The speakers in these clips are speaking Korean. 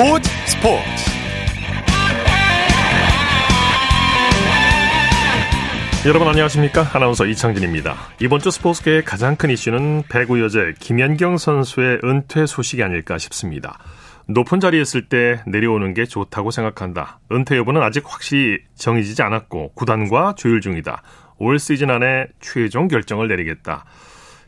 스포츠 스포츠. 여러분 안녕하십니까? 아나운서 이창진입니다. 이번 주 스포츠계의 가장 큰 이슈는 배구 여제 김연경 선수의 은퇴 소식이 아닐까 싶습니다. 높은 자리에 있을 때 내려오는 게 좋다고 생각한다. 은퇴 여부는 아직 확실히 정해지지 않았고 구단과 조율 중이다. 올 시즌 안에 최종 결정을 내리겠다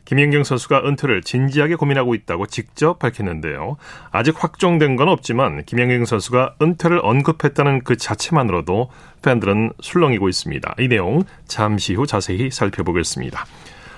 김연경 선수가 은퇴를 진지하게 고민하고 있다고 직접 밝혔는데요. 아직 확정된 건 없지만 김연경 선수가 은퇴를 언급했다는 그 자체만으로도 팬들은 술렁이고 있습니다. 이 내용 잠시 후 자세히 살펴보겠습니다.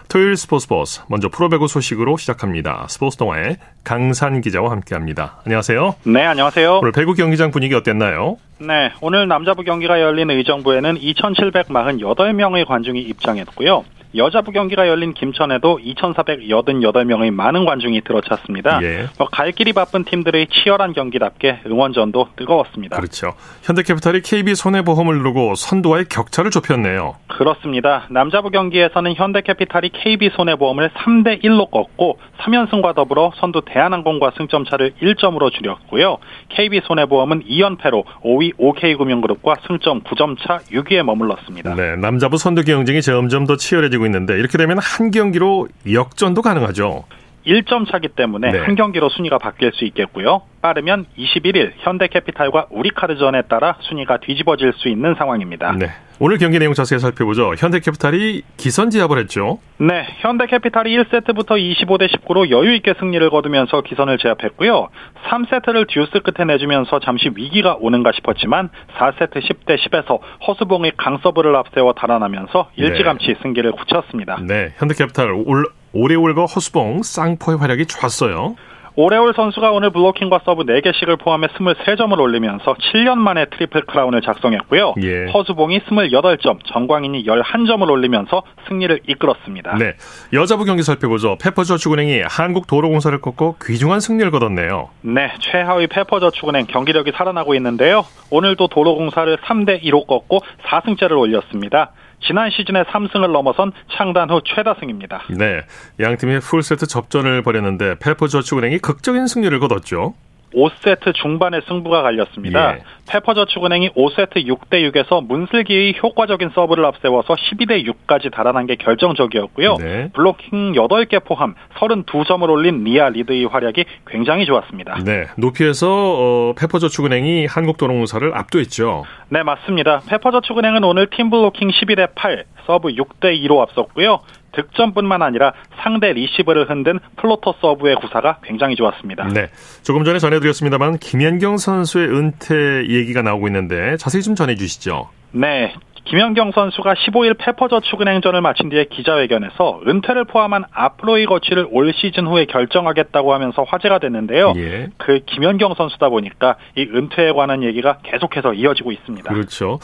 토요일 스포츠 버스 먼저 프로배구 소식으로 시작합니다. 스포츠 동아의 강산 기자와 함께합니다. 안녕하세요. 네, 안녕하세요. 오늘 배구 경기장 분위기 어땠나요? 네, 오늘 남자부 경기가 열린 의정부에는 2,748명의 관중이 입장했고요. 여자부 경기가 열린 김천에도 2,488명의 많은 관중이 들어찼습니다. 예. 뭐갈 길이 바쁜 팀들의 치열한 경기답게 응원전도 뜨거웠습니다. 그렇죠. 현대캐피탈이 KB 손해보험을 누르고 선두와의 격차를 좁혔네요. 그렇습니다. 남자부 경기에서는 현대캐피탈이 KB 손해보험을 3대 1로 꺾고 3연승과 더불어 선두 대한항공과 승점차를 1점으로 줄였고요. KB 손해보험은 2연패로 5위 OK금융그룹과 승점 9점 차 6위에 머물렀습니다. 네, 남자부 선두 경쟁이 점점 더 치열해지고 있는데 이렇게 되면 한 경기로 역전도 가능하죠. 1점 차기 때문에 네. 한 경기로 순위가 바뀔 수 있겠고요. 빠르면 21일 현대캐피탈과 우리카드전에 따라 순위가 뒤집어질 수 있는 상황입니다. 네. 오늘 경기 내용 자세히 살펴보죠. 현대캐피탈이 기선제압을 했죠. 네, 현대캐피탈이 1세트부터 25대 19로 여유 있게 승리를 거두면서 기선을 제압했고요. 3세트를 듀스 끝에 내주면서 잠시 위기가 오는가 싶었지만 4세트 10대 10에서 허수봉이 강서브를 앞세워 달아나면서 일찌감치 네. 승기를 굳혔습니다. 네, 현대캐피탈 올 오레올과 허수봉 쌍포의 활약이 좋았어요. 오레올 선수가 오늘 블로킹과 서브 4개씩을 포함해 23점을 올리면서 7년 만에 트리플 크라운을 작성했고요. 예. 허수봉이 28점, 전광인이 11점을 올리면서 승리를 이끌었습니다. 네, 여자부 경기 살펴보죠. 페퍼저축은행이 한국도로공사를 꺾고 귀중한 승리를 거뒀네요. 네, 최하위 페퍼저축은행 경기력이 살아나고 있는데요. 오늘도 도로공사를 3대 2로 꺾고 4승째를 올렸습니다. 지난 시즌의 3승을 넘어선 창단 후 최다승입니다. 네, 양 팀이 풀세트 접전을 벌였는데 페퍼저축은행이 극적인 승리를 거뒀죠. 5세트 중반에 승부가 갈렸습니다. 예. 페퍼저축은행이 5세트 6대 6에서 문슬기의 효과적인 서브를 앞세워서 12대 6까지 달아난 게 결정적이었고요. 네. 블로킹 8개 포함 32점을 올린 니아 리드의 활약이 굉장히 좋았습니다. 네, 높이에서 어, 페퍼저축은행이 한국도로공사를 압도했죠. 네, 맞습니다. 페퍼저축은행은 오늘 팀 블로킹 12대 8, 서브 6대 2로 앞섰고요. 득점뿐만 아니라 상대 리시브를 흔든 플로터 서브의 구사가 굉장히 좋았습니다. 네. 조금 전에 전해드렸습니다만 김연경 선수의 은퇴 얘기가 나오고 있는데 자세히 좀 전해주시죠. 네. 김연경 선수가 15일 페퍼저축은행전을 마친 뒤에 기자회견에서 은퇴를 포함한 앞으로의 거취를 올 시즌 후에 결정하겠다고 하면서 화제가 됐는데요. 예. 그 김연경 선수다 보니까 이 은퇴에 관한 얘기가 계속해서 이어지고 있습니다. 그렇죠.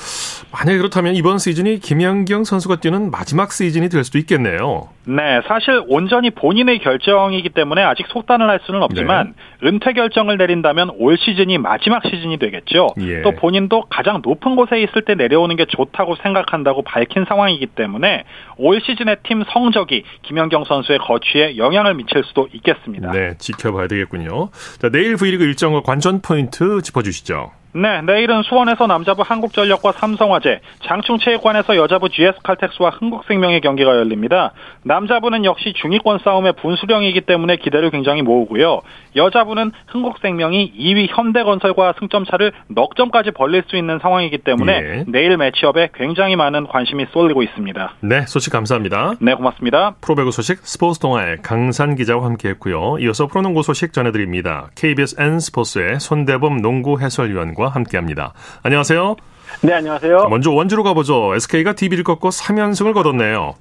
만약 그렇다면 이번 시즌이 김연경 선수가 뛰는 마지막 시즌이 될 수도 있겠네요. 네, 사실 온전히 본인의 결정이기 때문에 아직 속단을 할 수는 없지만 네. 은퇴 결정을 내린다면 올 시즌이 마지막 시즌이 되겠죠. 예. 또 본인도 가장 높은 곳에 있을 때 내려오는 게 좋다고 있다고 생각한다고 밝힌 상황이기 때문에 올 시즌의 팀 성적이 김연경 선수의 거취에 영향을 미칠 수도 있겠습니다. 네, 지켜봐야 되겠군요. 자, 내일 V리그 일정과 관전 포인트 짚어주시죠. 네, 내일은 수원에서 남자부 한국전력과 삼성화재, 장충체육관에서 여자부 GS칼텍스와 흥국생명의 경기가 열립니다. 남자부는 역시 중위권 싸움의 분수령이기 때문에 기대를 굉장히 모으고요. 여자부는 흥국생명이 2위 현대건설과 승점차를 넉 점까지 벌릴 수 있는 상황이기 때문에 예. 내일 매치업에 굉장히 많은 관심이 쏠리고 있습니다. 네, 소식 감사합니다. 네, 고맙습니다. 프로배구 소식 스포츠 동아의 강산 기자와 함께했고요. 이어서 프로농구 소식 전해드립니다. KBS N스포츠의 손대범 농구 해설위원과 기자와 함께합니다. 안녕하세요. 네, 안녕하세요. 먼저 원주로 가보죠. SK가 DB를 꺾고 3연승을 거뒀네요.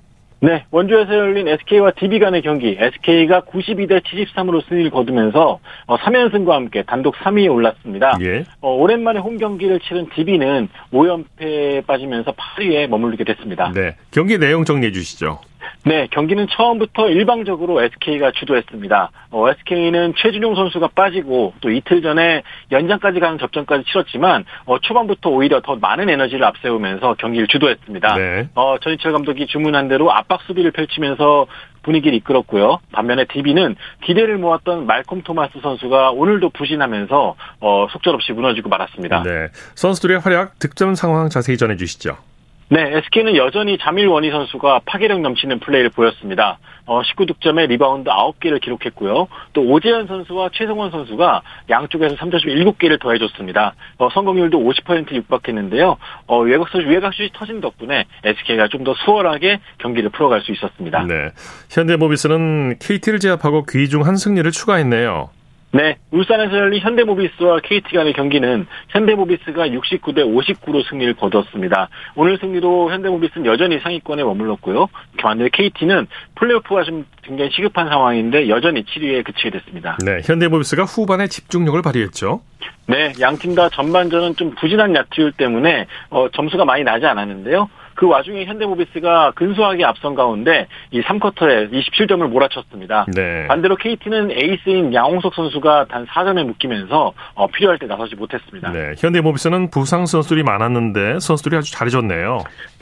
네, 원주에서 열린 SK와 DB 간의 경기, SK가 92대 73으로 승리를 거두면서 3연승과 어, 함께 단독 3위에 올랐습니다. 예. 어, 오랜만에 홈 경기를 치른 DB는 5연패에 빠지면서 8위에 머무르게 됐습니다. 네, 경기 내용 정리해 주시죠. 네, 경기는 처음부터 일방적으로 SK가 주도했습니다. 어, SK는 최준용 선수가 빠지고 또 이틀 전에 연장까지 가는 접전까지 치렀지만 어, 초반부터 오히려 더 많은 에너지를 앞세우면서 경기를 주도했습니다. 네. 어, 전희철 감독이 주문한 대로 압박 수비를 펼치면서 분위기를 이끌었고요. 반면에 DB는 기대를 모았던 말콤 토마스 선수가 오늘도 부진하면서 어, 속절없이 무너지고 말았습니다. 네. 선수들의 활약, 득점 상황 자세히 전해주시죠. 네, SK는 여전히 자밀 워니 선수가 파괴력 넘치는 플레이를 보였습니다. 어, 19득점에 리바운드 9개를 기록했고요. 또 오재현 선수와 최성원 선수가 양쪽에서 3점슛 7개를 더해줬습니다. 어, 성공률도 50% 육박했는데요. 어, 외곽 외곽슛이 터진 덕분에 SK가 좀 더 수월하게 경기를 풀어갈 수 있었습니다. 네, 현대모비스는 KT를 제압하고 귀중 한 승리를 추가했네요. 네, 울산에서 열린 현대모비스와 KT 간의 경기는 현대모비스가 69대 59로 승리를 거뒀습니다. 오늘 승리로 현대모비스는 여전히 상위권에 머물렀고요. 반대 KT는 플레이오프가 좀 굉장히 시급한 상황인데 여전히 7위에 그치게 됐습니다. 네, 현대모비스가 후반에 집중력을 발휘했죠. 네, 양 팀 다 전반전은 좀 부진한 야투율 때문에 어, 점수가 많이 나지 않았는데요. 그 와중에 현대모비스가 근소하게 앞선 가운데 이 3쿼터에 27점을 몰아쳤습니다. 네. 반대로 KT는 에이스인 양홍석 선수가 단 4점에 묶이면서 어, 필요할 때 나서지 못했습니다. 네. 현대모비스는 부상 선수들이 많았는데 선수들이 아주 잘해줬네요.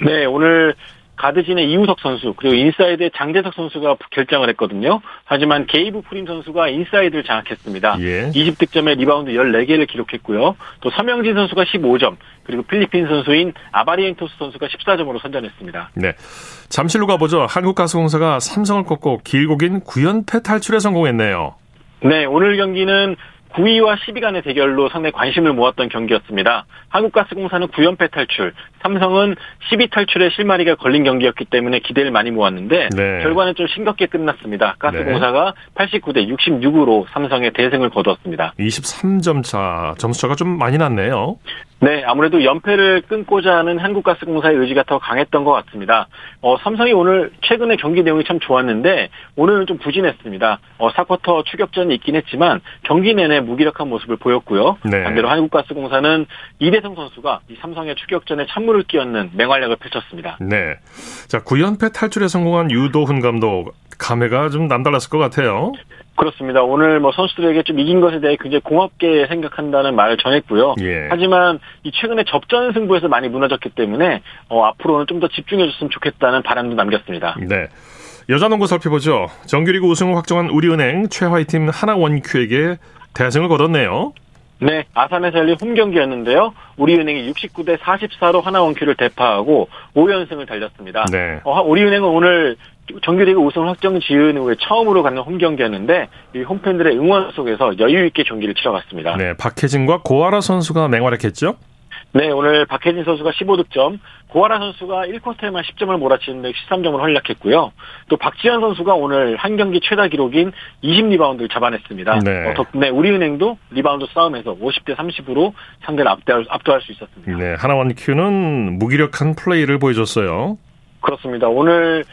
네, 오늘 가드진의 이우석 선수 그리고 인사이드의 장재석 선수가 결장을 했거든요. 하지만 게이브 프림 선수가 인사이드를 장악했습니다. 예. 20득점에 리바운드 14개를 기록했고요. 또 서명진 선수가 15점 그리고 필리핀 선수인 아바리엔토스 선수가 14점으로 선전했습니다. 네. 잠실로 가보죠. 한국가스공사가 삼성을 꺾고 길고 긴 9연패 탈출에 성공했네요. 네, 오늘 경기는 9위와 10위 간의 대결로 상당히 관심을 모았던 경기였습니다. 한국가스공사는 9연패 탈출, 삼성은 10위 탈출에 실마리가 걸린 경기였기 때문에 기대를 많이 모았는데 네. 결과는 좀 싱겁게 끝났습니다. 가스공사가 네. 89대 66으로 삼성의 대승을 거두었습니다. 23점 차, 점수차가 좀 많이 났네요. 네, 아무래도 연패를 끊고자 하는 한국가스공사의 의지가 더 강했던 것 같습니다. 어, 삼성이 오늘 최근에 경기 내용이 참 좋았는데 오늘은 좀 부진했습니다. 어, 4쿼터 추격전이 있긴 했지만 경기 내내 무기력한 모습을 보였고요. 네. 반대로 한국가스공사는 이대성 선수가 이 삼성의 추격전에 찬물을 끼얹는 맹활약을 펼쳤습니다. 네. 자, 9연패 탈출에 성공한 유도훈 감독 감회가 좀 남달랐을 것 같아요. 그렇습니다. 오늘 뭐 선수들에게 좀 이긴 것에 대해 굉장히 고맙게 생각한다는 말을 전했고요. 예. 하지만 이 최근에 접전 승부에서 많이 무너졌기 때문에 어, 앞으로는 좀 더 집중해줬으면 좋겠다는 바람도 남겼습니다. 네. 여자농구 살펴보죠. 정규리그 우승을 확정한 우리은행 최하위팀 하나원큐에게 대승을 거뒀네요. 네, 아산에서 열린 홈 경기였는데요. 우리은행이 69대 44로 하나원큐를 대파하고 5연승을 달렸습니다. 네. 어, 우리은행은 오늘 정규리그 우승 확정 지은 후에 처음으로 갖는 홈 경기였는데 이 홈팬들의 응원 속에서 여유 있게 경기를 치러갔습니다. 네, 박혜진과 고아라 선수가 맹활약했죠? 네, 오늘 박혜진 선수가 15득점, 고아라 선수가 1쿼터에만 10점을 몰아치는 데 13점을 활약했고요. 또 박지현 선수가 오늘 한 경기 최다 기록인 20리바운드를 잡아냈습니다. 네. 어, 덕분에 우리은행도 리바운드 싸움에서 50대 30으로 상대를 압도할, 압도할 수 있었습니다. 네, 하나원큐는 무기력한 플레이를 보여줬어요. 그렇습니다. 오늘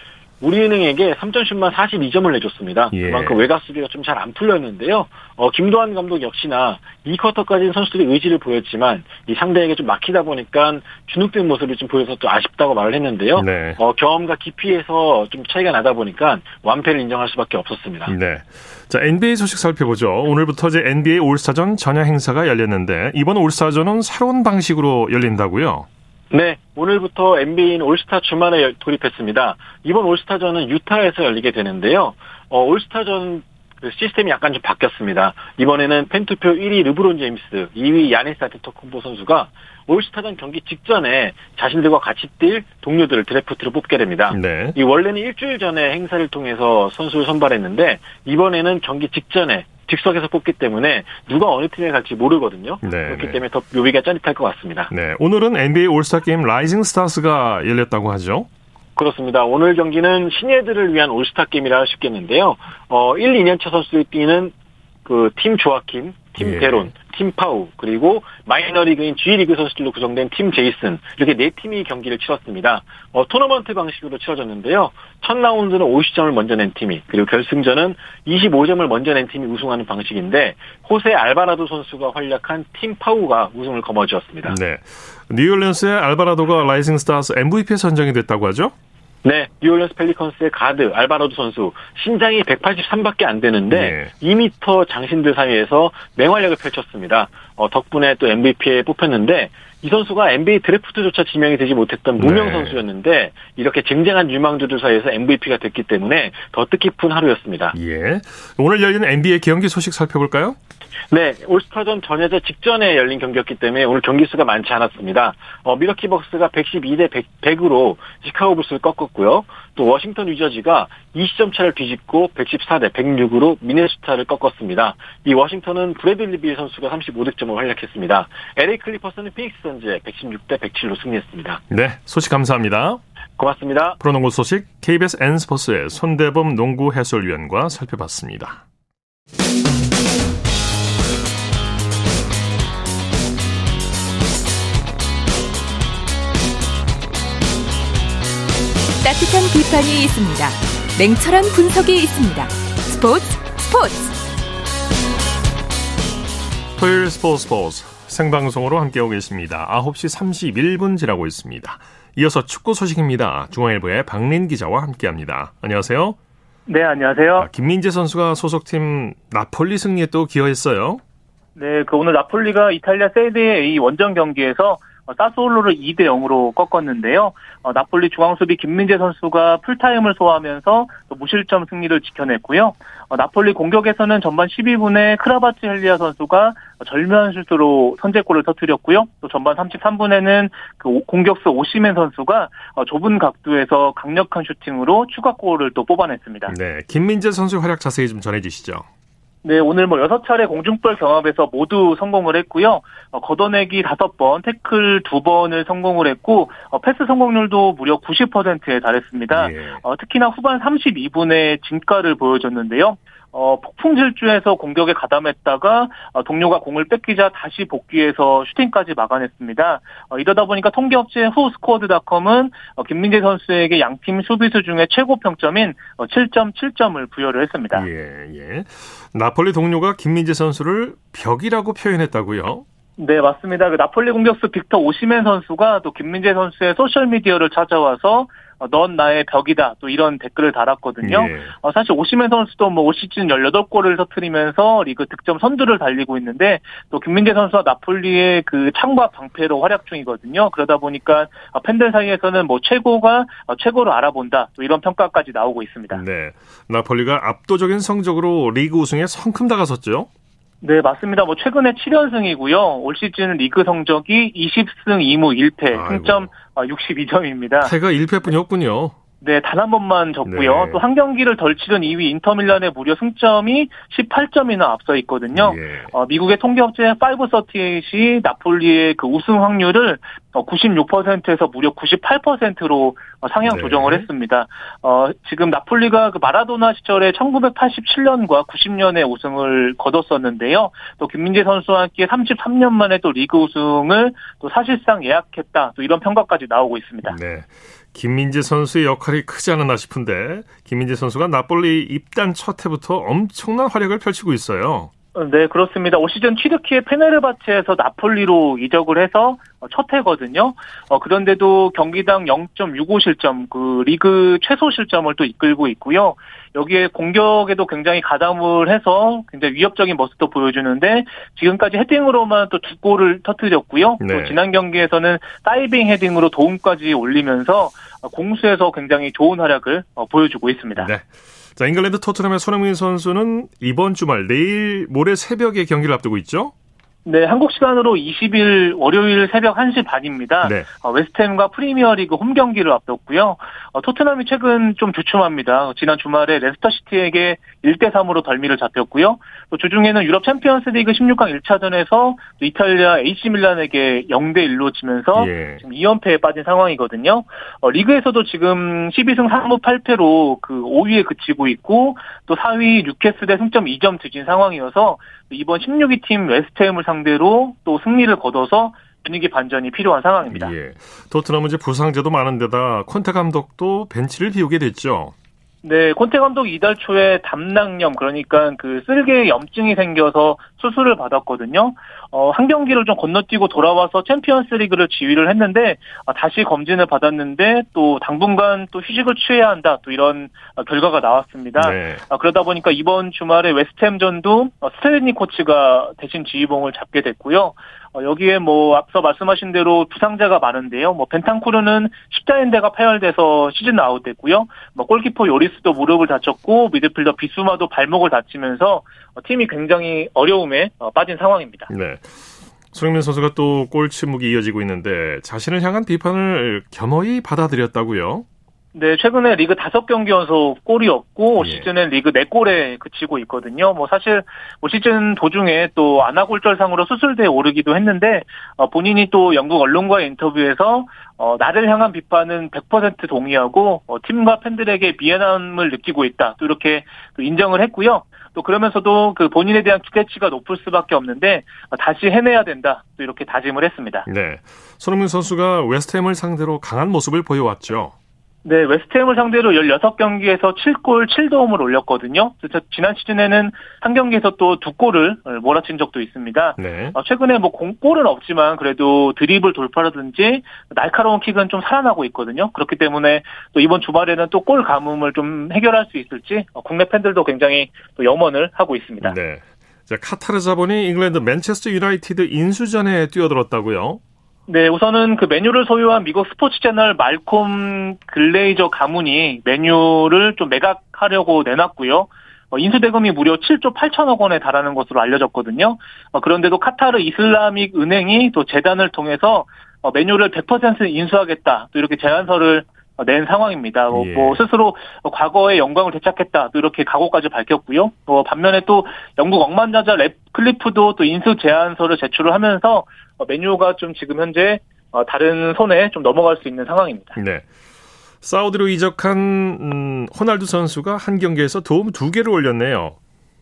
우리은행에게 3점슛만 42점을 내줬습니다. 예. 그만큼 외곽 수비가 좀 잘 안 풀렸는데요. 어, 김도완 감독 역시나 2쿼터까지는 선수들이 의지를 보였지만 이 상대에게 좀 막히다 보니까 주눅든 모습을 좀 보여서 또 아쉽다고 말을 했는데요. 네. 어, 경험과 깊이에서 좀 차이가 나다 보니까 완패를 인정할 수밖에 없었습니다. 네. 자, NBA 소식 살펴보죠. 오늘부터 이제 NBA 올스타전 전야 행사가 열렸는데 이번 올스타전은 새로운 방식으로 열린다고요? 네, 오늘부터 NBA인 올스타 주말에 돌입했습니다. 이번 올스타전은 유타에서 열리게 되는데요. 어, 올스타전 그 시스템이 약간 좀 바뀌었습니다. 이번에는 팬투표 1위 르브론 제임스, 2위 야네스 아테토콤보 선수가 올스타전 경기 직전에 자신들과 같이 뛸 동료들을 드래프트로 뽑게 됩니다. 네. 이 원래는 일주일 전에 행사를 통해서 선수를 선발했는데 이번에는 경기 직전에 즉석에서 뽑기 때문에 누가 어느 팀에 갈지 모르거든요. 네, 그렇기 네. 때문에 더 묘미가 짜릿할 것 같습니다. 네, 오늘은 NBA 올스타 게임 라이징 스타스가 열렸다고 하죠. 그렇습니다. 오늘 경기는 신예들을 위한 올스타 게임이라 할 수 있겠는데요. 어, 1, 2년차 선수들이 뛰는 그 팀 조아킴, 팀 예. 데론, 팀 파우, 그리고 마이너리그인 G리그 선수들로 구성된 팀 제이슨 이렇게 네 팀이 경기를 치렀습니다. 어, 토너먼트 방식으로 치러졌는데요. 첫 라운드는 50점을 먼저 낸 팀이 그리고 결승전은 25점을 먼저 낸 팀이 우승하는 방식인데 호세 알바라도 선수가 활약한 팀 파우가 우승을 거머쥐었습니다. 네. 뉴올리언스의 알바라도가 라이징 스타스 MVP에 선정이 됐다고 하죠? 네, 뉴올리언스 펠리컨스의 가드 알바라도 선수 신장이 183밖에 안 되는데 네. 2m 장신들 사이에서 맹활약을 펼쳤습니다. 어, 덕분에 또 MVP에 뽑혔는데 이 선수가 NBA 드래프트조차 지명이 되지 못했던 무명 네. 선수였는데 이렇게 쟁쟁한 유망주들 사이에서 MVP가 됐기 때문에 더 뜻깊은 하루였습니다. 예. 오늘 열리는 NBA 경기 소식 살펴볼까요? 네, 올스타전 전야제 직전에 열린 경기였기 때문에 오늘 경기 수가 많지 않았습니다. 어, 밀워키 벅스가 112대 100, 으로 시카고 불스를 꺾었고요. 또 워싱턴 위저즈가 20점 차를 뒤집고 114대 106으로 미네소타를 꺾었습니다. 이 워싱턴은 브래들리 빌 선수가 35득점을 활약했습니다. LA 클리퍼스는 피닉스 선즈에 116대 107로 승리했습니다. 네, 소식 감사합니다. 고맙습니다. 프로농구 소식 KBS N스포츠의 손대범 농구 해설위원과 살펴봤습니다. 따뜻한 비판이 있습니다. 냉철한 분석이 있습니다. 스포츠 스포츠 토요일 스포츠 스포츠 생방송으로 함께하고 계십니다. 9시 31분 지나고 있습니다. 이어서 축구 소식입니다. 중앙일보의 박린 기자와 함께합니다. 안녕하세요. 네, 안녕하세요. 아, 김민재 선수가 소속팀 나폴리 승리에 또 기여했어요. 네, 그 오늘 나폴리가 이탈리아 세리에 A 원정 경기에서 어, 사스올로를 2대 0으로 꺾었는데요. 어, 나폴리 중앙수비 김민재 선수가 풀타임을 소화하면서 무실점 승리를 지켜냈고요. 어, 나폴리 공격에서는 전반 12분에 크바라츠헬리아 선수가 절묘한 슛으로 선제골을 터뜨렸고요. 또 전반 33분에는 그 공격수 오시멘 선수가 좁은 각도에서 강력한 슈팅으로 추가골을 또 뽑아냈습니다. 네, 김민재 선수 활약 자세히 좀 전해주시죠. 네, 오늘 뭐 여섯 차례 공중볼 경합에서 모두 성공을 했고요. 어, 걷어내기 다섯 번, 태클 두 번을 성공을 했고 어, 패스 성공률도 무려 90%에 달했습니다. 예. 어, 특히나 후반 32분에 진가를 보여줬는데요. 어, 폭풍 질주해서 공격에 가담했다가 어, 동료가 공을 뺏기자 다시 복귀해서 슈팅까지 막아냈습니다. 어, 이러다 보니까 통계 업체 후스코어드닷컴은 어, 김민재 선수에게 양팀 수비수 중에 최고 평점인 7.7점을 어, 부여를 했습니다. 예, 예. 나폴리 동료가 김민재 선수를 벽이라고 표현했다고요? 네, 맞습니다. 그 나폴리 공격수 빅터 오시멘 선수가 또 김민재 선수의 소셜미디어를 찾아와서 어, 넌 나의 벽이다. 또 이런 댓글을 달았거든요. 예. 어, 사실 오시멘 선수도 뭐 올 시즌 18골을 터트리면서 리그 득점 선두를 달리고 있는데 또 김민재 선수와 나폴리의 그 창과 방패로 활약 중이거든요. 그러다 보니까 어, 팬들 사이에서는 뭐 최고가 어, 최고로 알아본다. 또 이런 평가까지 나오고 있습니다. 네. 나폴리가 압도적인 성적으로 리그 우승에 성큼 다가섰죠. 네, 맞습니다. 뭐 최근에 7연승이고요. 올 시즌 리그 성적이 20승 2무 1패, 승점 62점입니다. 패가 1패뿐이었군요. 네, 단 한 번만 졌고요. 네. 또한 경기를 덜 치른 2위 인터밀란의 무려 승점이 18점이나 앞서 있거든요. 예. 어, 미국의 통계업체 538이 나폴리의 그 우승 확률을 96%에서 어, 무려 98%로 어, 상향 네. 조정을 했습니다. 어, 지금 나폴리가 그 마라도나 시절에 1987년과 90년에 우승을 거뒀었는데요. 또 김민재 선수와 함께 33년 만에 또 리그 우승을 또 사실상 예약했다. 또 이런 평가까지 나오고 있습니다. 네. 김민재 선수의 역할이 크지 않았나 싶은데 김민재 선수가 나폴리 입단 첫 해부터 엄청난 활약을 펼치고 있어요. 네, 그렇습니다. 올 시즌 튀르키의 페네르바체에서 나폴리로 이적을 해서 첫 해거든요. 어, 그런데도 경기당 0.65 실점, 그 리그 최소 실점을 또 이끌고 있고요. 여기에 공격에도 굉장히 가담을 해서 굉장히 위협적인 모습도 보여주는데 지금까지 헤딩으로만 또 두 골을 터뜨렸고요. 네. 또 지난 경기에서는 다이빙 헤딩으로 도움까지 올리면서 공수에서 굉장히 좋은 활약을 어, 보여주고 있습니다. 네. 자, 잉글랜드 토트넘의 손흥민 선수는 이번 주말 내일 모레 새벽에 경기를 앞두고 있죠? 네, 한국 시간으로 20일 월요일 새벽 1시 반입니다. 네. 어, 웨스트햄과 프리미어리그 홈 경기를 앞뒀고요. 어, 토트넘이 최근 좀 주춤합니다. 지난 주말에 레스터시티에게 1대 3으로 덜미를 잡혔고요. 또 주중에는 유럽 챔피언스리그 16강 1차전에서 이탈리아 AC 밀란에게 0대 1로 지면서 예. 지금 2연패에 빠진 상황이거든요. 어, 리그에서도 지금 12승 3무 8패로 그 5위에 그치고 있고 또 4위 뉴캐슬의 승점 2점 뒤진 상황이어서 이번 16위 팀 웨스트햄을 상 대로 또 승리를 거둬서 분위기 반전이 필요한 상황입니다. 예. 토트넘은 이제 부상자도 많은데다 콘테 감독도 벤치를 비우게 됐죠. 네, 콘테 감독 이달 초에 담낭염 그러니까 그 쓸개 염증이 생겨서 수술을 받았거든요. 어, 한 경기를 좀 건너뛰고 돌아와서 챔피언스 리그를 지휘를 했는데 어, 다시 검진을 받았는데 또 당분간 또 휴식을 취해야 한다. 또 이런 어, 결과가 나왔습니다. 네. 어, 그러다 보니까 이번 주말에 웨스트햄전도 어, 스텔리니 코치가 대신 지휘봉을 잡게 됐고요. 어, 여기에 뭐 앞서 말씀하신 대로 부상자가 많은데요. 뭐 벤탄쿠르는 십자인대가 파열돼서 시즌 아웃됐고요. 뭐 골키퍼 요리스도 무릎을 다쳤고 미드필더 비수마도 발목을 다치면서 어, 팀이 굉장히 어려움에 어, 빠진 상황입니다. 네. 손흥민 선수가 또 골치묵이 이어지고 있는데 자신을 향한 비판을 겸허히 받아들였다고요? 네, 최근에 리그 다섯 경기 연속 골이었고 예. 시즌은 리그 네 골에 그치고 있거든요. 뭐 사실 뭐 시즌 도중에 또 아나골절상으로 수술대에 오르기도 했는데 어, 본인이 또 영국 언론과의 인터뷰에서 어, 나를 향한 비판은 100% 동의하고 어, 팀과 팬들에게 미안함을 느끼고 있다. 또 이렇게 또 인정을 했고요. 또 그러면서도 그 본인에 대한 기대치가 높을 수밖에 없는데 어, 다시 해내야 된다. 또 이렇게 다짐을 했습니다. 네. 손흥민 선수가 웨스트햄을 상대로 강한 모습을 보여왔죠. 네, 웨스트햄을 상대로 16경기에서 7골 7도움을 올렸거든요. 지난 시즌에는 한 경기에서 또 두 골을 몰아친 적도 있습니다. 네. 어, 최근에 뭐 공골은 없지만 그래도 드리블 돌파라든지 날카로운 킥은 좀 살아나고 있거든요. 그렇기 때문에 또 이번 주말에는 또 골 가뭄을 좀 해결할 수 있을지 어, 국내 팬들도 굉장히 또 염원을 하고 있습니다. 네. 자, 카타르 자본이 잉글랜드 맨체스터 유나이티드 인수전에 뛰어들었다고요? 네, 우선은 그 맨유를 소유한 미국 스포츠 재벌 말콤 글레이저 가문이 맨유를 좀 매각하려고 내놨고요. 어, 인수 대금이 무려 7조 8천억 원에 달하는 것으로 알려졌거든요. 어, 그런데도 카타르 이슬라믹 은행이 또 재단을 통해서 어, 메뉴를 100% 인수하겠다. 또 이렇게 제안서를 낸 상황입니다. 뭐, 예. 뭐 스스로 과거의 영광을 되찾겠다. 또 이렇게 각오까지 밝혔고요. 뭐 반면에 또 영국 억만자자 랩 클리프도 또 인수 제안서를 제출을 하면서 메뉴가 좀 지금 현재 다른 손에 좀 넘어갈 수 있는 상황입니다. 네. 사우디로 이적한 음, 호날두 선수가 한 경기에서 도움 두 개를 올렸네요.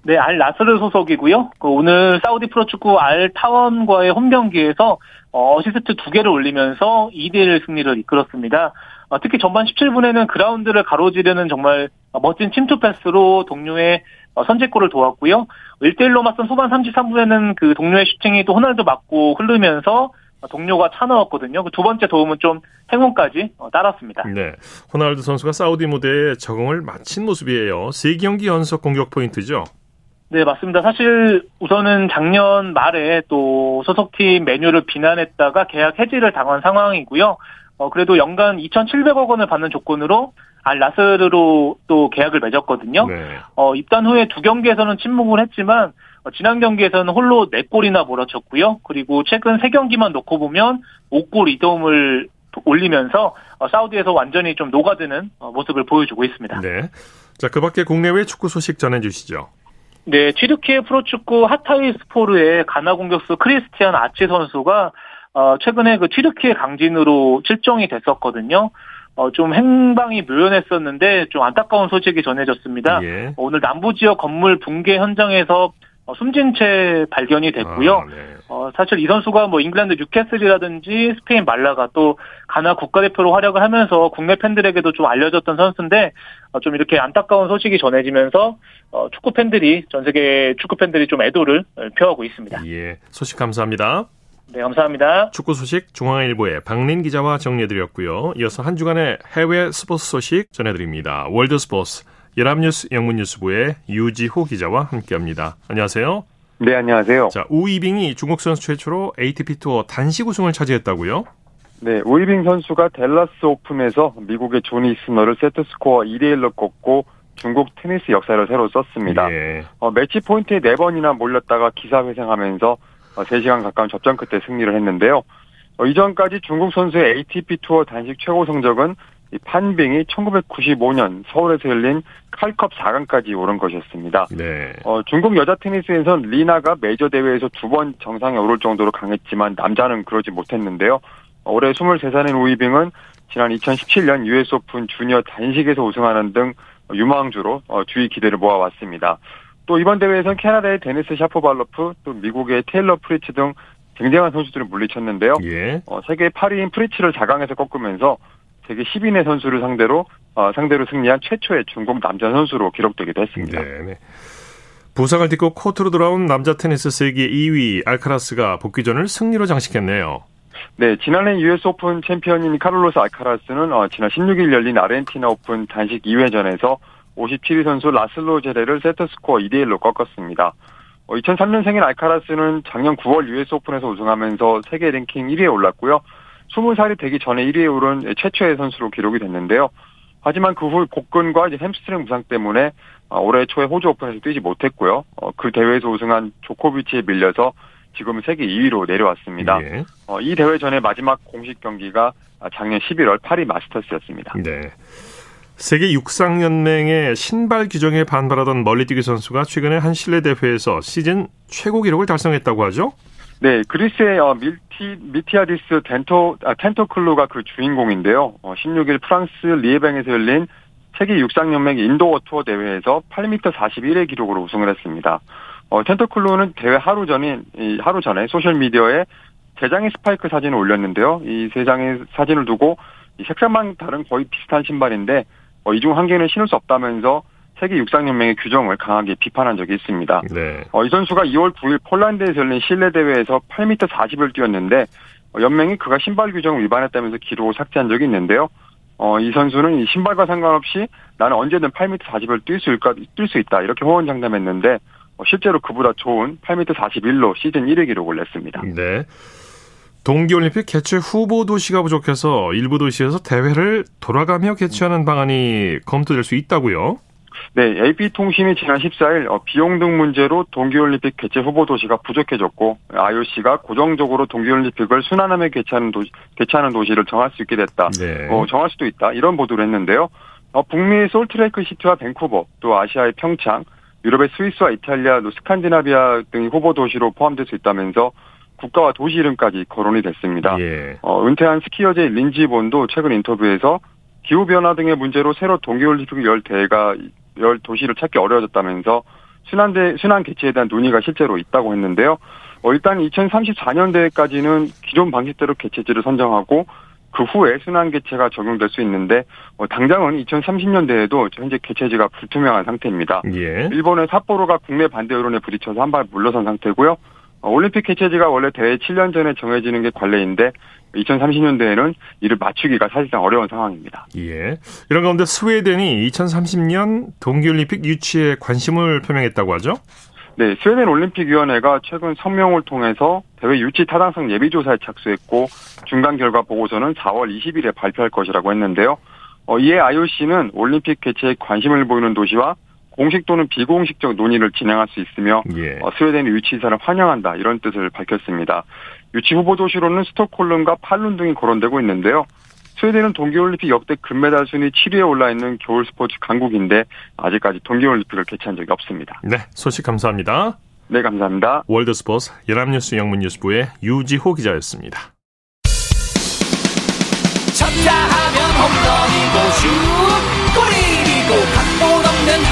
네, 알 나스르 소속이고요. 그 오늘 사우디 프로축구 알 타아원과의 홈 경기에서 어시스트 두 개를 올리면서 2대1 승리를 이끌었습니다. 어, 특히 전반 17분에는 그라운드를 가로지르는 정말 멋진 침투 패스로 동료의 어, 선제골을 도왔고요. 1대1로 맞선 후반 33분에는 그 동료의 슈팅이 또 호날두 맞고 흐르면서 동료가 차 넣었거든요. 그 두 번째 도움은 좀 행운까지 어, 따랐습니다. 네. 호날두 선수가 사우디 무대에 적응을 마친 모습이에요. 세 경기 연속 공격 포인트죠? 네, 맞습니다. 사실 우선은 작년 말에 또 소속팀 메뉴를 비난했다가 계약 해지를 당한 상황이고요. 어, 그래도 연간 2,700억 원을 받는 조건으로 알 나스르로 또 계약을 맺었거든요. 네. 어, 입단 후에 두 경기에서는 침묵을 했지만 어, 지난 경기에서는 홀로 4골이나 몰아쳤고요. 그리고 최근 3경기만 놓고 보면 5골 2도움을 올리면서 어, 사우디에서 완전히 좀 녹아드는 어, 모습을 보여주고 있습니다. 네. 자, 그 밖에 국내외 축구 소식 전해 주시죠. 네, 튀르키예 프로축구 하타이 스포르의 가나 공격수 크리스티안 아치 선수가 어, 최근에 그 튀르키예 강진으로 실종이 됐었거든요. 어, 좀 행방이 묘연했었는데 좀 안타까운 소식이 전해졌습니다. 예. 오늘 남부 지역 건물 붕괴 현장에서 어, 숨진 채 발견이 됐고요. 아, 네. 어, 사실 이 선수가 뭐 잉글랜드 뉴캐슬이라든지 스페인 말라가 또 가나 국가대표로 활약을 하면서 국내 팬들에게도 좀 알려졌던 선수인데 어, 좀 이렇게 안타까운 소식이 전해지면서 어, 축구 팬들이 전 세계 축구 팬들이 좀 애도를 표하고 있습니다. 예, 소식 감사합니다. 네, 감사합니다. 축구 소식 중앙일보의 박린 기자와 정리해드렸고요. 이어서 한 주간의 해외 스포츠 소식 전해드립니다. 월드 스포츠 연합뉴스 영문뉴스부의 유지호 기자와 함께합니다. 안녕하세요. 네, 안녕하세요. 자, 우이빙이 중국 선수 최초로 ATP 투어 단식 우승을 차지했다고요? 네, 우이빙 선수가 댈러스 오픈에서 미국의 존 이스너를 세트 스코어 2대 1로 꺾고 중국 테니스 역사를 새로 썼습니다. 예. 어, 매치 포인트에 4번이나 몰렸다가 기사회생하면서 3시간 어, 가까운 접전 끝에 승리를 했는데요. 어, 이전까지 중국 선수의 ATP 투어 단식 최고 성적은 판빙이 1995년 서울에서 열린 칼컵 4강까지 오른 것이었습니다. 네. 어, 중국 여자 테니스에선 리나가 메이저 대회에서 두 번 정상에 오를 정도로 강했지만 남자는 그러지 못했는데요. 올해 23살인 우이빙은 지난 2017년 US 오픈 주니어 단식에서 우승하는 등 유망주로 주의 기대를 모아왔습니다. 또 이번 대회에선 캐나다의 데니스 샤포발로프, 또 미국의 테일러 프리츠 등 쟁쟁한 선수들을 물리쳤는데요. 예. 어, 세계 8위인 프리츠를 4강에서 꺾으면서 세계 10위 내의 선수를 상대로 어, 상대로 승리한 최초의 중국 남자 선수로 기록되기도 했습니다. 네, 네. 부상을 딛고 코트로 돌아온 남자 테니스 세계 2위 알카라스가 복귀전을 승리로 장식했네요. 네, 지난해 US 오픈 챔피언인 카를로스 알카라스는 어, 지난 16일 열린 아르헨티나 오픈 단식 2회전에서 57위 선수 라슬로 제레를 세트스코어 2대1로 꺾었습니다. 어, 2003년생인 알카라스는 작년 9월 US 오픈에서 우승하면서 세계 랭킹 1위에 올랐고요. 20살이 되기 전에 1위에 오른 최초의 선수로 기록이 됐는데요. 하지만 그 후 복근과 이제 햄스트링 부상 때문에 어, 올해 초에 호주 오픈에서 뛰지 못했고요. 어, 그 대회에서 우승한 조코비치에 밀려서 지금 세계 2위로 내려왔습니다. 예. 어, 이 대회 전에 마지막 공식 경기가 작년 11월 파리 마스터스였습니다. 네. 세계 육상연맹의 신발 규정에 반발하던 멀리뛰기 선수가 최근에 한 실내 대회에서 시즌 최고 기록을 달성했다고 하죠? 네, 그리스의 어, 밀티, 미티아디스 덴토, 아, 텐토글루가 그 주인공인데요. 어, 16일 프랑스 리에뱅에서 열린 세계 육상연맹 인도어 투어 대회에서 8m 41의 기록으로 우승을 했습니다. 어, 텐토글루는 대회 하루 전인, 이 하루 전에 소셜미디어에 세 장의 스파이크 사진을 올렸는데요. 이 세 장의 사진을 두고 이 색상만 다른 거의 비슷한 신발인데 어, 이중 한 개는 신을 수 없다면서 세계 육상연맹의 규정을 강하게 비판한 적이 있습니다. 네. 어, 이 선수가 2월 9일 폴란드에서 열린 실내 대회에서 8m 40을 뛰었는데 어, 연맹이 그가 신발 규정을 위반했다면서 기록을 삭제한 적이 있는데요. 어, 이 선수는 이 신발과 상관없이 나는 언제든 8m 40을 뛸수 있다, 뛸수 있다 이렇게 호언장담했는데 어, 실제로 그보다 좋은 8m 41로 시즌 1위 기록을 냈습니다. 네. 동계올림픽 개최 후보 도시가 부족해서 일부 도시에서 대회를 돌아가며 개최하는 방안이 검토될 수 있다고요? 네, AP통신이 지난 14일 어, 비용 등 문제로 동계올림픽 개최 후보 도시가 부족해졌고 IOC가 고정적으로 동계올림픽을 순환하며 개최하는 도시, 개최하는 도시를 정할 수 있게 됐다. 네. 어, 정할 수도 있다. 이런 보도를 했는데요. 어, 북미의 솔트레이크 시티와 밴쿠버, 또 아시아의 평창, 유럽의 스위스와 이탈리아, 또 스칸디나비아 등이 후보 도시로 포함될 수 있다면서 국가와 도시 이름까지 거론이 됐습니다. 예. 어, 은퇴한 스키어제 린지 본도 최근 인터뷰에서 기후 변화 등의 문제로 새로 동계올림픽 열 대회가 열 도시를 찾기 어려워졌다면서 순환대 순환 개최에 대한 논의가 실제로 있다고 했는데요. 어, 일단 2034년 대회까지는 기존 방식대로 개최지를 선정하고 그 후에 순환 개최가 적용될 수 있는데 어, 당장은 2030년 대에도 현재 개최지가 불투명한 상태입니다. 예. 일본의 삿포로가 국내 반대 여론에 부딪혀서 한 발 물러선 상태고요. 어, 올림픽 개최지가 원래 대회 7년 전에 정해지는 게 관례인데 2030년대에는 이를 맞추기가 사실상 어려운 상황입니다. 예. 이런 가운데 스웨덴이 2030년 동계올림픽 유치에 관심을 표명했다고 하죠? 네, 스웨덴 올림픽위원회가 최근 성명을 통해서 대회 유치 타당성 예비조사에 착수했고 중간 결과 보고서는 4월 20일에 발표할 것이라고 했는데요. 어, 이에 IOC는 올림픽 개최에 관심을 보이는 도시와 공식 또는 비공식적 논의를 진행할 수 있으며 예. 어, 스웨덴의 유치 이사를 환영한다 이런 뜻을 밝혔습니다. 유치 후보 도시로는 스톡홀름과 팔룬 등이 거론되고 있는데요. 스웨덴은 동계올림픽 역대 금메달 순위 7위에 올라 있는 겨울 스포츠 강국인데 아직까지 동계올림픽을 개최한 적이 없습니다. 네, 소식 감사합니다. 네, 감사합니다. 월드스포츠 연합뉴스 영문뉴스부의 유지호 기자였습니다. 쳤다 하면 홈런이고 슛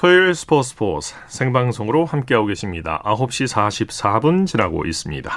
토요일 스포츠 스포츠 생방송으로 함께하고 계십니다. 9시 44분 지나고 있습니다.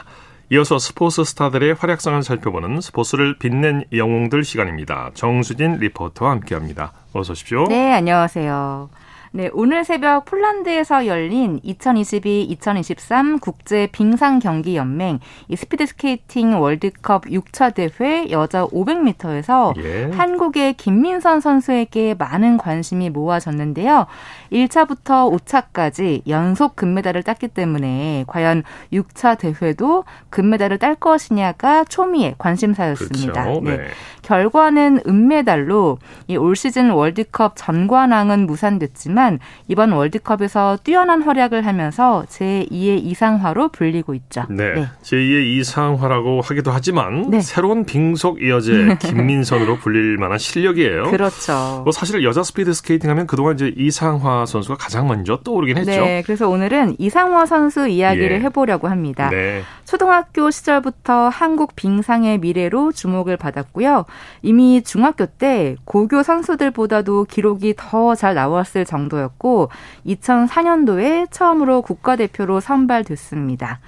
이어서 스포츠 스타들의 활약상을 살펴보는 스포츠를 빛낸 영웅들 시간입니다. 정수진 리포터와 함께합니다. 어서 오십시오. 네, 안녕하세요. 네, 오늘 새벽 폴란드에서 열린 2022-2023 국제 빙상 경기 연맹 이 스피드 스케이팅 월드컵 6차 대회 여자 500m에서 예. 한국의 김민선 선수에게 많은 관심이 모아졌는데요. 1차부터 5차까지 연속 금메달을 땄기 때문에 과연 6차 대회도 금메달을 딸 것이냐가 초미의 관심사였습니다. 그렇죠. 네. 네. 결과는 은메달로 이 올 시즌 월드컵 전관왕은 무산됐지만 있지만 이번 월드컵에서 뛰어난 활약을 하면서 제2의 이상화로 불리고 있죠. 네. 네. 제2의 이상화라고 하기도 하지만 네. 새로운 빙속 여제 김민선으로 불릴 만한 실력이에요. 그렇죠. 뭐 사실 여자 스피드 스케이팅 하면 그동안 이제 이상화 선수가 가장 먼저 떠오르긴 했죠. 네. 그래서 오늘은 이상화 선수 이야기를 예. 해보려고 합니다. 네. 초등학교 시절부터 한국 빙상의 미래로 주목을 받았고요. 이미 중학교 때 고교 선수들보다도 기록이 더 잘 나왔을 정도 였고 2004년도에 처음으로 국가대표로 선발됐습니다.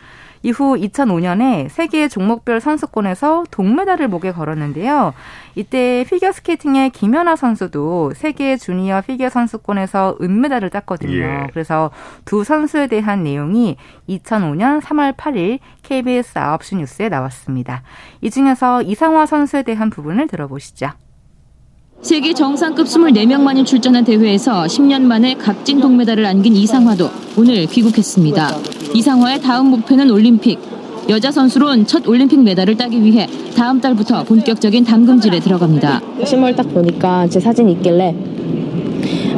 이후 2005년에 세계 종목별 선수권에서 동메달을 목에 걸었는데요. 이때 피겨스케이팅의 김연아 선수도 세계 주니어 피겨 선수권에서 은메달을 땄거든요. 예. 그래서 두 선수에 대한 내용이 2005년 3월 8일 KBS 9시 뉴스에 나왔습니다. 이 중에서 이상화 선수에 대한 부분을 들어보시죠. 세계 정상급 24명만이 출전한 대회에서 10년 만에 각진 동메달을 안긴 이상화도 오늘 귀국했습니다. 이상화의 다음 목표는 올림픽. 여자 선수로는 첫 올림픽 메달을 따기 위해 다음 달부터 본격적인 담금질에 들어갑니다. 신발 딱 보니까 제 사진이 있길래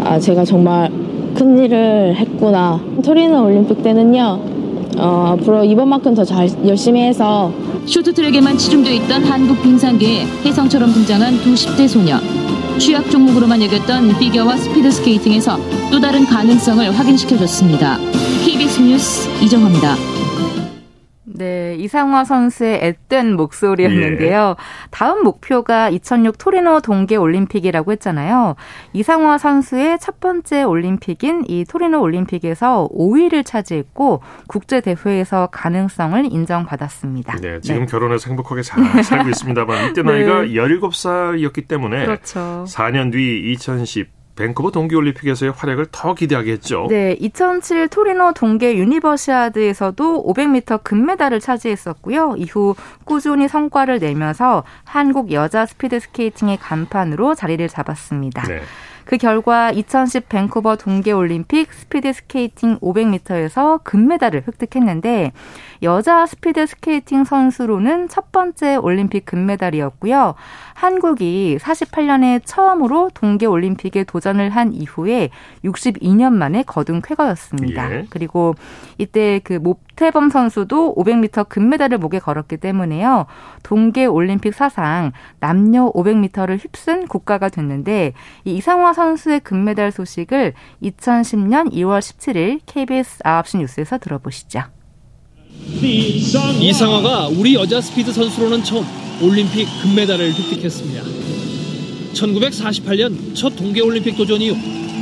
아 제가 정말 큰 일을 했구나. 토리노 올림픽 때는요. 어, 앞으로 이번만큼 더 잘 열심히 해서 쇼트트랙에만 치중돼 있던 한국 빙상계에 혜성처럼 등장한 두 10대 소녀. 취약 종목으로만 여겼던 피겨와 스피드 스케이팅에서 또 다른 가능성을 확인시켜줬습니다. KBS 뉴스 이정화입니다. 네, 이상화 선수의 앳된 목소리였는데요. 예. 다음 목표가 2006 토리노 동계 올림픽이라고 했잖아요. 이상화 선수의 첫 번째 올림픽인 이 토리노 올림픽에서 5위를 차지했고 국제 대회에서 가능성을 인정받았습니다. 네, 지금 네. 결혼해서 행복하게 잘 살고 있습니다만 이때 나이가 네. 17살이었기 때문에 그렇죠. 4년 뒤 2010 밴쿠버 동계올림픽에서의 활약을 더 기대하게 했죠. 네, 2007 토리노 동계 유니버시아드에서도 500m 금메달을 차지했었고요. 이후 꾸준히 성과를 내면서 한국 여자 스피드 스케이팅의 간판으로 자리를 잡았습니다. 네. 그 결과 2010 밴쿠버 동계올림픽 스피드 스케이팅 500m에서 금메달을 획득했는데 여자 스피드 스케이팅 선수로는 첫 번째 올림픽 금메달이었고요. 한국이 48년에 처음으로 동계 올림픽에 도전을 한 이후에 62년 만에 거둔 쾌거였습니다. 예. 그리고 이때 그 모태범 선수도 500m 금메달을 목에 걸었기 때문에요. 동계 올림픽 사상 남녀 500m를 휩쓴 국가가 됐는데 이 이상화 선수의 금메달 소식을 2010년 2월 17일 KBS 9시 뉴스에서 들어보시죠. 이상화가 우리 여자 스피드 선수로는 처음 올림픽 금메달을 획득했습니다. 1948년 첫 동계올림픽 도전 이후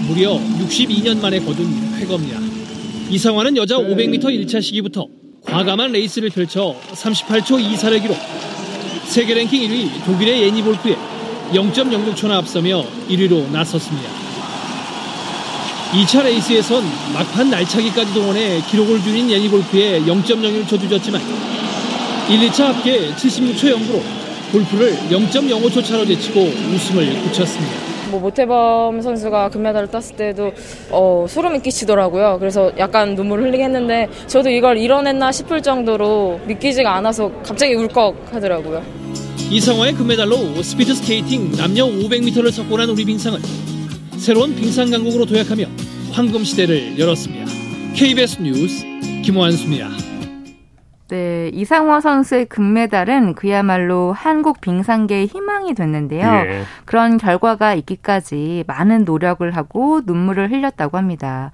무려 62년 만에 거둔 쾌거입니다. 이상화는 여자 500m 1차 시기부터 과감한 레이스를 펼쳐 38초 24를 기록. 세계 랭킹 1위 독일의 예니 볼프에 0.06초나 앞서며 1위로 나섰습니다. 2차 레이스에선 막판 날차기까지 동원해 기록을 줄인 예니 볼프에 0.01초 뒤졌지만 1, 2차 합계 76초 0으로 볼프를 0.05초 차로 제치고 우승을 굳혔습니다. 뭐 모태범 선수가 금메달을 땄을 때도 어, 소름이 끼치더라고요. 그래서 약간 눈물을 흘리게 했는데 저도 이걸 이뤄냈나 싶을 정도로 믿기지가 않아서 갑자기 울컥 하더라고요. 이상화의 금메달로 스피드 스케이팅 남녀 500m를 석권한 우리 빙상은 새로운 빙상 강국으로 도약하며 황금 시대를 열었습니다. KBS 뉴스 김호환수입니다. 네, 이상화 선수의 금메달은 그야말로 한국 빙상계의 희망이 됐는데요. 예. 그런 결과가 있기까지 많은 노력을 하고 눈물을 흘렸다고 합니다.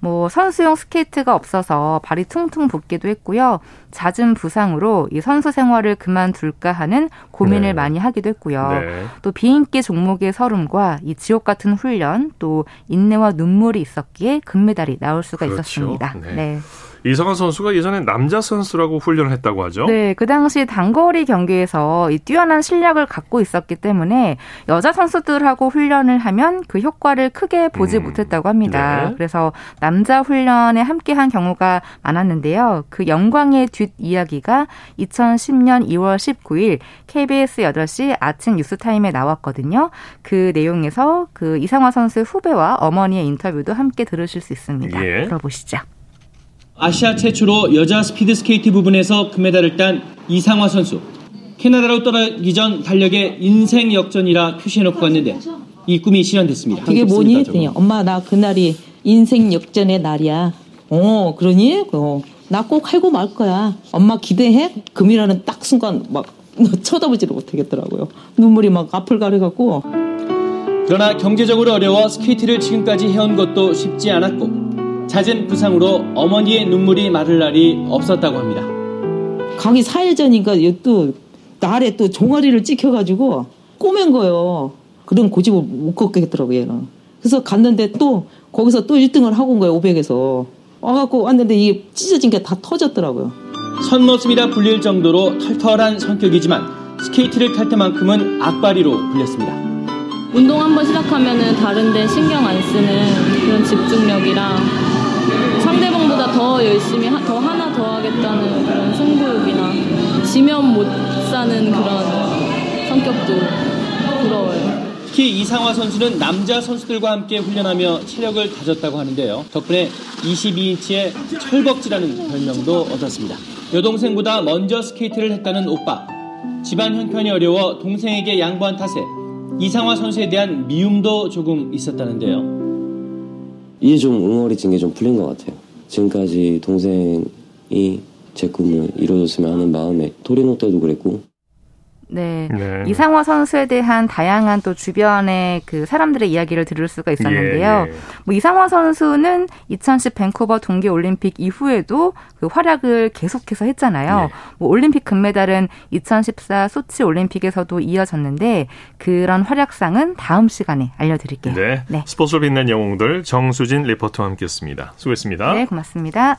뭐 선수용 스케이트가 없어서 발이 퉁퉁 붓기도 했고요. 잦은 부상으로 이 선수 생활을 그만둘까 하는 고민을 네. 많이 하기도 했고요. 네. 또 비인기 종목의 설움과 이 지옥 같은 훈련 또 인내와 눈물이 있었기에 금메달이 나올 수가 그렇죠. 있었습니다. 네. 네. 이성환 선수가 예전에 남자 선수라고 훈련을 했다고 하죠. 네, 그 당시 단거리 경기에서 이 뛰어난 실력을 갖고 있었기 때문에 여자 선수들하고 훈련을 하면 그 효과를 크게 보지 음, 못했다고 합니다. 네. 그래서 남자 훈련에 함께한 경우가 많았는데요. 그 영광의 뒷 이야기가 2010년 2월 19일 KBS 8시 아침 뉴스타임에 나왔거든요. 그 내용에서 그 이상화 선수 후배와 어머니의 인터뷰도 함께 들으실 수 있습니다. 예. 들어보시죠. 아시아 최초로 여자 스피드 스케이트 부분에서 금메달을 딴 이상화 선수. 캐나다로 떠나기 전 달력에 인생 역전이라 표시해놓고 갔는데 이 꿈이 실현됐습니다. 그게 뭐니? 했더니 엄마 나 그날이 인생 역전의 날이야. 어 그러니? 어. 나 꼭 하고 말 거야. 엄마 기대해? 금이라는 딱 순간 막 쳐다보지를 못하겠더라고요. 눈물이 막 앞을 가려갖고. 그러나 경제적으로 어려워 스케이트를 지금까지 해온 것도 쉽지 않았고 잦은 부상으로 어머니의 눈물이 마를 날이 없었다고 합니다. 가기 4일 전이니까 또 날에 또 종아리를 찍혀가지고 꼬맨 거예요. 그런 고집을 못 걷겠더라고요, 얘는. 그래서 갔는데 또 거기서 또 1등을 하고 온 거예요, 500에서. 와갖고 왔는데 이게 찢어진 게 다 터졌더라고요. 선모습이라 불릴 정도로 털털한 성격이지만 스케이트를 탈 때만큼은 악바리로 불렸습니다. 운동 한번 시작하면은 다른데 신경 안 쓰는 그런 집중력이랑 상대방보다 더 열심히 하, 더 하나 더 하겠다는 그런 승부욕이나 지면 못 사는 그런 성격도 부러워요. 특히 이상화 선수는 남자 선수들과 함께 훈련하며 체력을 다졌다고 하는데요. 덕분에 22인치의 철벅지라는 별명도 얻었습니다. 여동생보다 먼저 스케이트를 했다는 오빠. 집안 형편이 어려워 동생에게 양보한 탓에 이상화 선수에 대한 미움도 조금 있었다는데요. 이제 좀 웅얼해진 게 좀 풀린 것 같아요. 지금까지 동생이 제 꿈을 이루어졌으면 하는 마음에 토리노 때도 그랬고 네. 네. 이상화 선수에 대한 다양한 또 주변의 그 사람들의 이야기를 들을 수가 있었는데요. 예, 예. 뭐 이상화 선수는 2010 밴쿠버 동계 올림픽 이후에도 그 활약을 계속해서 했잖아요. 예. 뭐 올림픽 금메달은 2014 소치 올림픽에서도 이어졌는데 그런 활약상은 다음 시간에 알려드릴게요. 네. 네. 스포츠를 빛낸 영웅들 정수진 리포터와 함께했습니다. 수고했습니다. 네, 고맙습니다.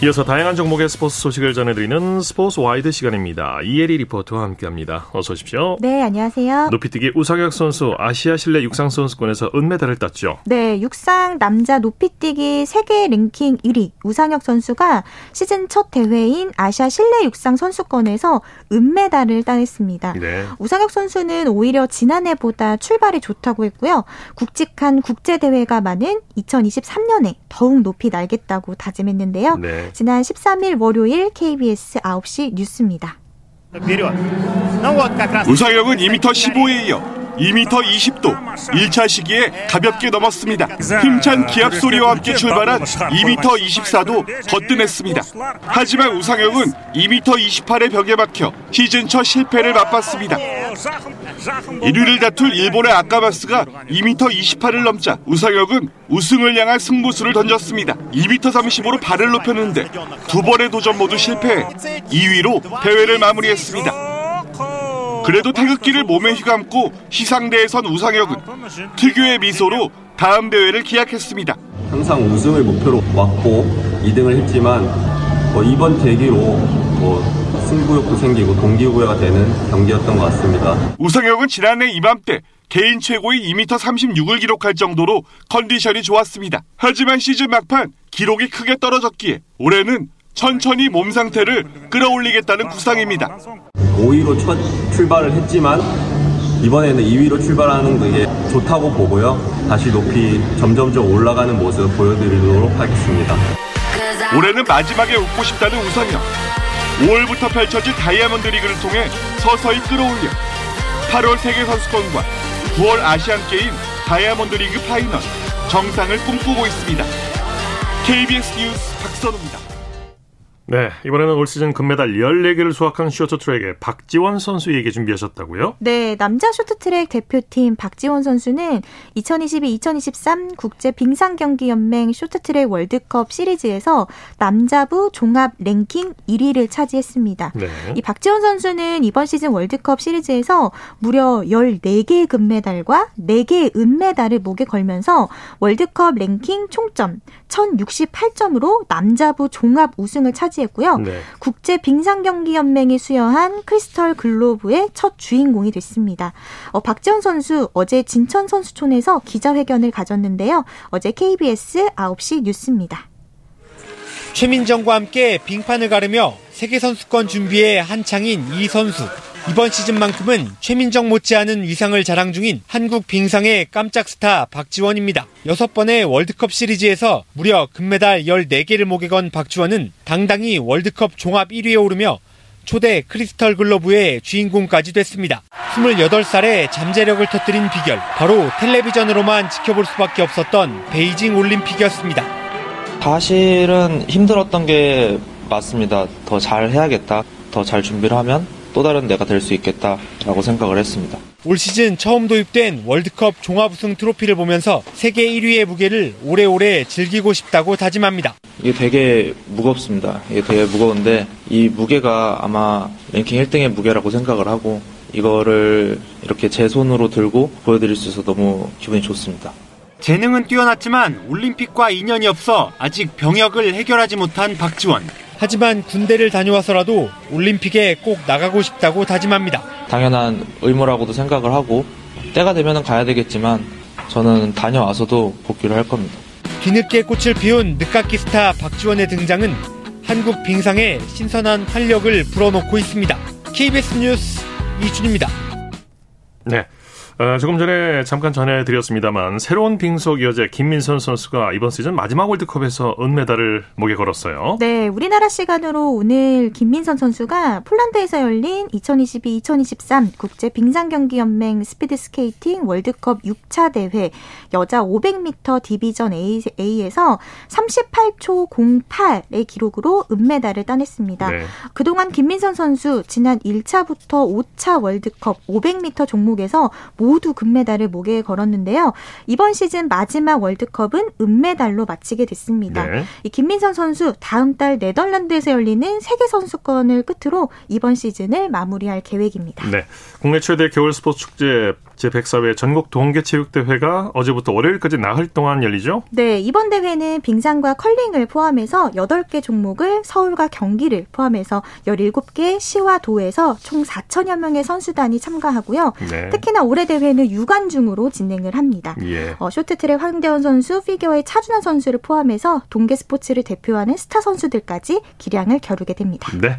이어서 다양한 종목의 스포츠 소식을 전해드리는 스포츠 와이드 시간입니다. 이혜리 리포터와 함께합니다. 어서 오십시오. 네, 안녕하세요. 높이뛰기 우상혁 선수 아시아 실내 육상 선수권에서 은메달을 땄죠. 네, 육상 남자 높이뛰기 세계 랭킹 1위 우상혁 선수가 시즌 첫 대회인 아시아 실내 육상 선수권에서 은메달을 따냈습니다. 네. 우상혁 선수는 오히려 지난해보다 출발이 좋다고 했고요. 굵직한 국제 대회가 많은 2023년에 더욱 높이 날겠다고 다짐했는데요. 네. 지난 13일 월요일 KBS 9시 뉴스입니다. 우상혁은 2m 15에 이어 2m 20도 1차 시기에 가볍게 넘었습니다. 힘찬 기합 소리와 함께 출발한 2m 24도 거뜬했습니다. 하지만 우상혁은 2m 28의 벽에 막혀 시즌 첫 실패를 맛봤습니다. 1위를 다툴 일본의 아까바스가 2m 28을 넘자 우상혁은 우승을 향한 승부수를 던졌습니다. 2m 35로 발을 높였는데 두 번의 도전 모두 실패해 2위로 대회를 마무리했습니다. 그래도 태극기를 몸에 휘감고 시상대에 선 우상혁은 특유의 미소로 다음 대회를 기약했습니다. 항상 우승을 목표로 왔고 2등을 했지만 뭐 이번 계기로 뭐 승부욕도 생기고 동기부여가 되는 경기였던 것 같습니다. 우상혁은 지난해 이맘때 개인 최고의 2m 36을 기록할 정도로 컨디션이 좋았습니다. 하지만 시즌 막판 기록이 크게 떨어졌기에 올해는 천천히 몸 상태를 끌어올리겠다는 구상입니다. 5위로 첫 출발을 했지만 이번에는 2위로 출발하는 게 좋다고 보고요. 다시 높이 점점점 올라가는 모습 보여드리도록 하겠습니다. 올해는 마지막에 웃고 싶다는 우상혁. 5월부터 펼쳐질 다이아몬드 리그를 통해 서서히 끌어올려 8월 세계선수권과 9월 아시안게임 다이아몬드 리그 파이널 정상을 꿈꾸고 있습니다. KBS 뉴스 박선우입니다. 네, 이번에는 올 시즌 금메달 14개를 수확한 쇼트트랙의 박지원 선수 얘기 준비하셨다고요? 네, 남자 쇼트트랙 대표팀 박지원 선수는 2022-2023 국제 빙상경기연맹 쇼트트랙 월드컵 시리즈에서 남자부 종합 랭킹 1위를 차지했습니다. 네. 이 박지원 선수는 이번 시즌 월드컵 시리즈에서 무려 14개의 금메달과 4개의 은메달을 목에 걸면서 월드컵 랭킹 총점 1068점으로 남자부 종합 우승을 차지 차지했고요. 네. 국제 빙상 경기 연맹이 수여한 크리스털 글로브의 첫 주인공이 됐습니다. 어, 박지원 선수 어제 진천 선수촌에서 기자회견을 가졌는데요. 어제 KBS 9시 뉴스입니다. 최민정과 함께 빙판을 가르며 세계 선수권 준비에 한창인 이 선수. 이번 시즌만큼은 최민정 못지않은 위상을 자랑 중인 한국 빙상의 깜짝 스타 박지원입니다. 6번의 월드컵 시리즈에서 무려 금메달 14개를 목에 건 박지원은 당당히 월드컵 종합 1위에 오르며 초대 크리스털 글러브의 주인공까지 됐습니다. 28살에 잠재력을 터뜨린 비결, 바로 텔레비전으로만 지켜볼 수밖에 없었던 베이징 올림픽이었습니다. 사실은 힘들었던 게 맞습니다. 더 잘 해야겠다. 더 잘 준비를 하면 또 다른 내가 될 수 있겠다라고 생각을 했습니다. 올 시즌 처음 도입된 월드컵 종합 우승 트로피를 보면서 세계 1위의 무게를 오래오래 즐기고 싶다고 다짐합니다. 이게 되게 무겁습니다. 이게 되게 무거운데 이 무게가 아마 랭킹 1등의 무게라고 생각을 하고 이거를 이렇게 제 손으로 들고 보여드릴 수 있어서 너무 기분이 좋습니다. 재능은 뛰어났지만 올림픽과 인연이 없어 아직 병역을 해결하지 못한 박지원. 하지만 군대를 다녀와서라도 올림픽에 꼭 나가고 싶다고 다짐합니다. 당연한 의무라고도 생각을 하고 때가 되면 가야 되겠지만 저는 다녀와서도 복귀를 할 겁니다. 뒤늦게 꽃을 피운 늦깎이 스타 박지원의 등장은 한국 빙상에 신선한 활력을 불어넣고 있습니다. KBS 뉴스 이준입니다. 네. 어, 조금 전에 잠깐 전해드렸습니다만 새로운 빙속 여제 김민선 선수가 이번 시즌 마지막 월드컵에서 은메달을 목에 걸었어요. 네, 우리나라 시간으로 오늘 김민선 선수가 폴란드에서 열린 2022-2023 국제 빙상경기연맹 스피드스케이팅 월드컵 6차 대회 여자 500m 디비전 A, A에서 38초 08의 기록으로 은메달을 따냈습니다. 네. 그동안 김민선 선수 지난 1차부터 5차 월드컵 500m 종목에서 모두 금메달을 목에 걸었는데요. 이번 시즌 마지막 월드컵은 은메달로 마치게 됐습니다. 네. 이 김민선 선수 다음 달 네덜란드에서 열리는 세계 선수권을 끝으로 이번 시즌을 마무리할 계획입니다. 네. 국내 최대 겨울 스포츠 축제 제104회 전국 동계체육대회가 어제부터 월요일까지 나흘 동안 열리죠? 네, 이번 대회는 빙상과 컬링을 포함해서 8개 종목을 서울과 경기를 포함해서 17개 시와 도에서 총 4천여 명의 선수단이 참가하고요. 네. 특히나 올해 대회는 유관중으로 진행을 합니다. 예. 어, 쇼트트랙 황대원 선수, 피겨의 차준환 선수를 포함해서 동계 스포츠를 대표하는 스타 선수들까지 기량을 겨루게 됩니다. 네.